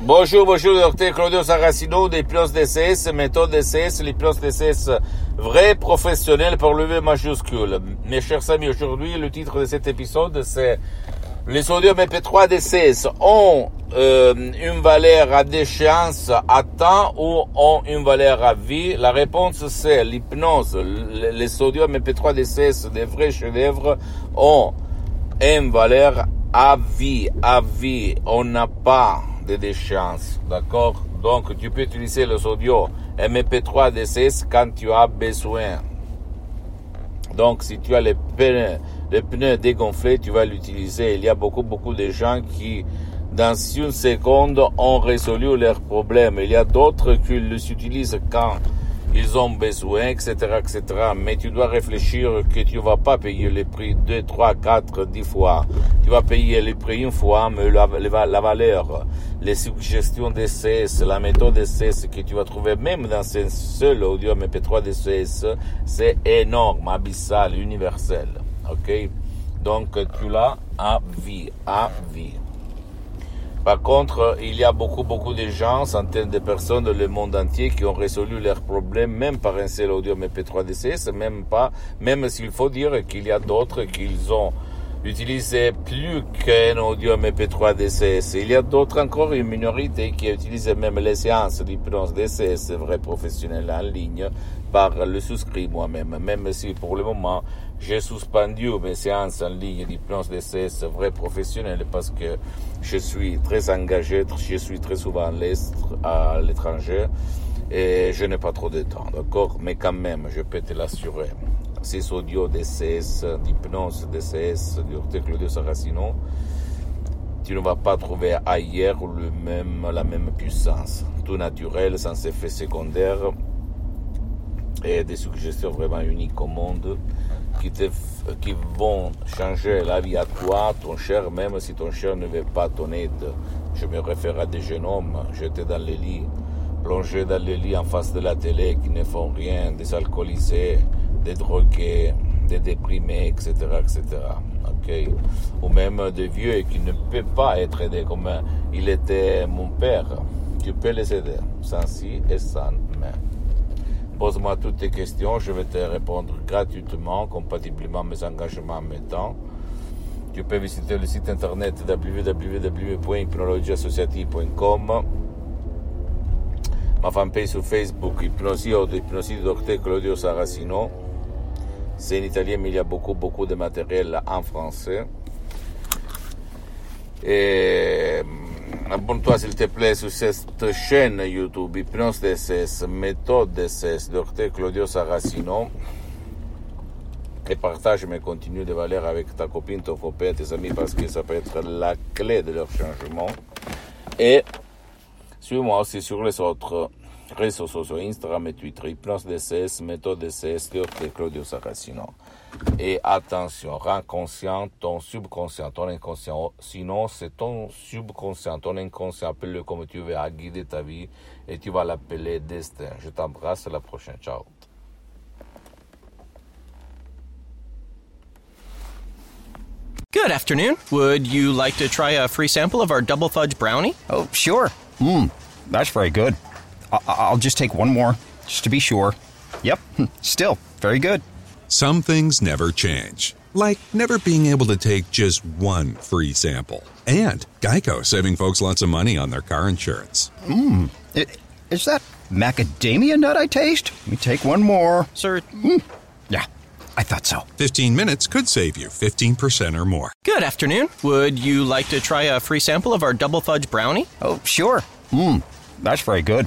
Bonjour, bonjour, docteur Claudio Saracino d'Hypnose DCS, méthode DCS, l'hypnose DCS vrai professionnel pour le V majuscule. Mes chers amis, aujourd'hui, le titre de cet épisode, c'est les sodium MP3 DCS ont euh, une valeur à déchéance à temps ou ont une valeur à vie? La réponse c'est l'hypnose. Les sodium MP3 DCS, des vrais chefs-d'œuvre, ont une valeur à vie. À vie, on n'a pas de déchéance, d'accord? Donc tu peux utiliser le sodium MP3 DCS quand tu as besoin. Donc si tu as les pneus, les pneus dégonflés, tu vas l'utiliser. Il y a beaucoup, beaucoup de gens qui, dans une seconde, ont résolu leurs problèmes. Il y a d'autres qui les utilisent quand ils ont besoin, etc., etc. Mais tu dois réfléchir que tu vas pas payer le prix deux, trois, quatre, dix fois. Tu vas payer le prix une fois, mais la, valeur, les suggestions CS, la méthode CS que tu vas trouver même dans un seul audio MP3 CS, c'est énorme, abyssal, universel. Ok? Donc, tu l'as à vie, à vie. Par contre, il y a beaucoup, beaucoup de gens, centaines de personnes dans le monde entier qui ont résolu leurs problèmes, même par un seul audio MP3 DCS, même pas, même s'il faut dire qu'il y a d'autres qu'ils ont utilisé plus qu'un audio MP3 DCS. Il y a d'autres encore, une minorité qui utilisent même les séances d'hypnose DCS, vrai professionnel en ligne, par le souscrit moi-même, même si pour le moment, j'ai suspendu mes séances en ligne d'hypnose DCS vrai professionnel parce que je suis très engagé, je suis très souvent à l'étranger et je n'ai pas trop de temps, d'accord? Mais quand même, je peux te l'assurer. Ces audios DCS, d'hypnose DCS, du Claudio Saracino, tu ne vas pas trouver ailleurs le même, la même puissance. Tout naturel, sans effet secondaire et des suggestions vraiment uniques au monde qui, te, qui vont changer la vie à toi, ton cher, même si ton cher ne veut pas ton aide. Je me réfère à des jeunes hommes jetés dans les lits, plongés dans les lits en face de la télé, qui ne font rien, des alcoolisés, des drogués, des déprimés, etc., etc. Okay. Ou même des vieux qui ne peuvent pas être aidés comme il était mon père. Tu peux les aider, sans si et sans mais. Pose-moi toutes tes questions, je vais te répondre gratuitement, compatiblement à mes engagements en mes temps. Tu peux visiter le site internet www.hypnologieassociative.com ma fanpage sur Facebook, Hypnosie Hypnosie Docteur Claudio Saracino. C'est en italien, mais il y a beaucoup, beaucoup de matériel en français. Et abonne-toi s'il te plaît sur cette chaîne YouTube, Hypnose DSS, méthode DSS, Dr Claudio Saracino. Et partage mes contenus de valeur avec ta copine, ton copain, tes amis, parce que ça peut être la clé de leur changement. Et suis-moi aussi sur les autres réseaux sociaux, Instagram et Twitter, Hypnose DSS, méthode DSS, Dr Claudio Saracino. Et attention, rends conscient ton subconscient, ton inconscient. Sinon, c'est ton subconscient, ton inconscient, appelle-le comme tu veux, à guider ta vie et tu vas l'appeler destin. Je t'embrasse, à la prochaine. Ciao. Good afternoon. Would you like to try a free sample of our double fudge brownie? Oh, sure. Mmm, that's very good. I- I'll just take one more, just to be sure. Yep, still very good. Some things never change, like never being able to take just one free sample. And Geico saving folks lots of money on their car insurance. Mmm, is that macadamia nut I taste? Let me take one more. Sir, Mm, yeah, I thought so. 15 minutes could save you 15% or more. good afternoon. Would you like to try a free sample of our double fudge brownie? Oh, sure. Mmm, that's very good.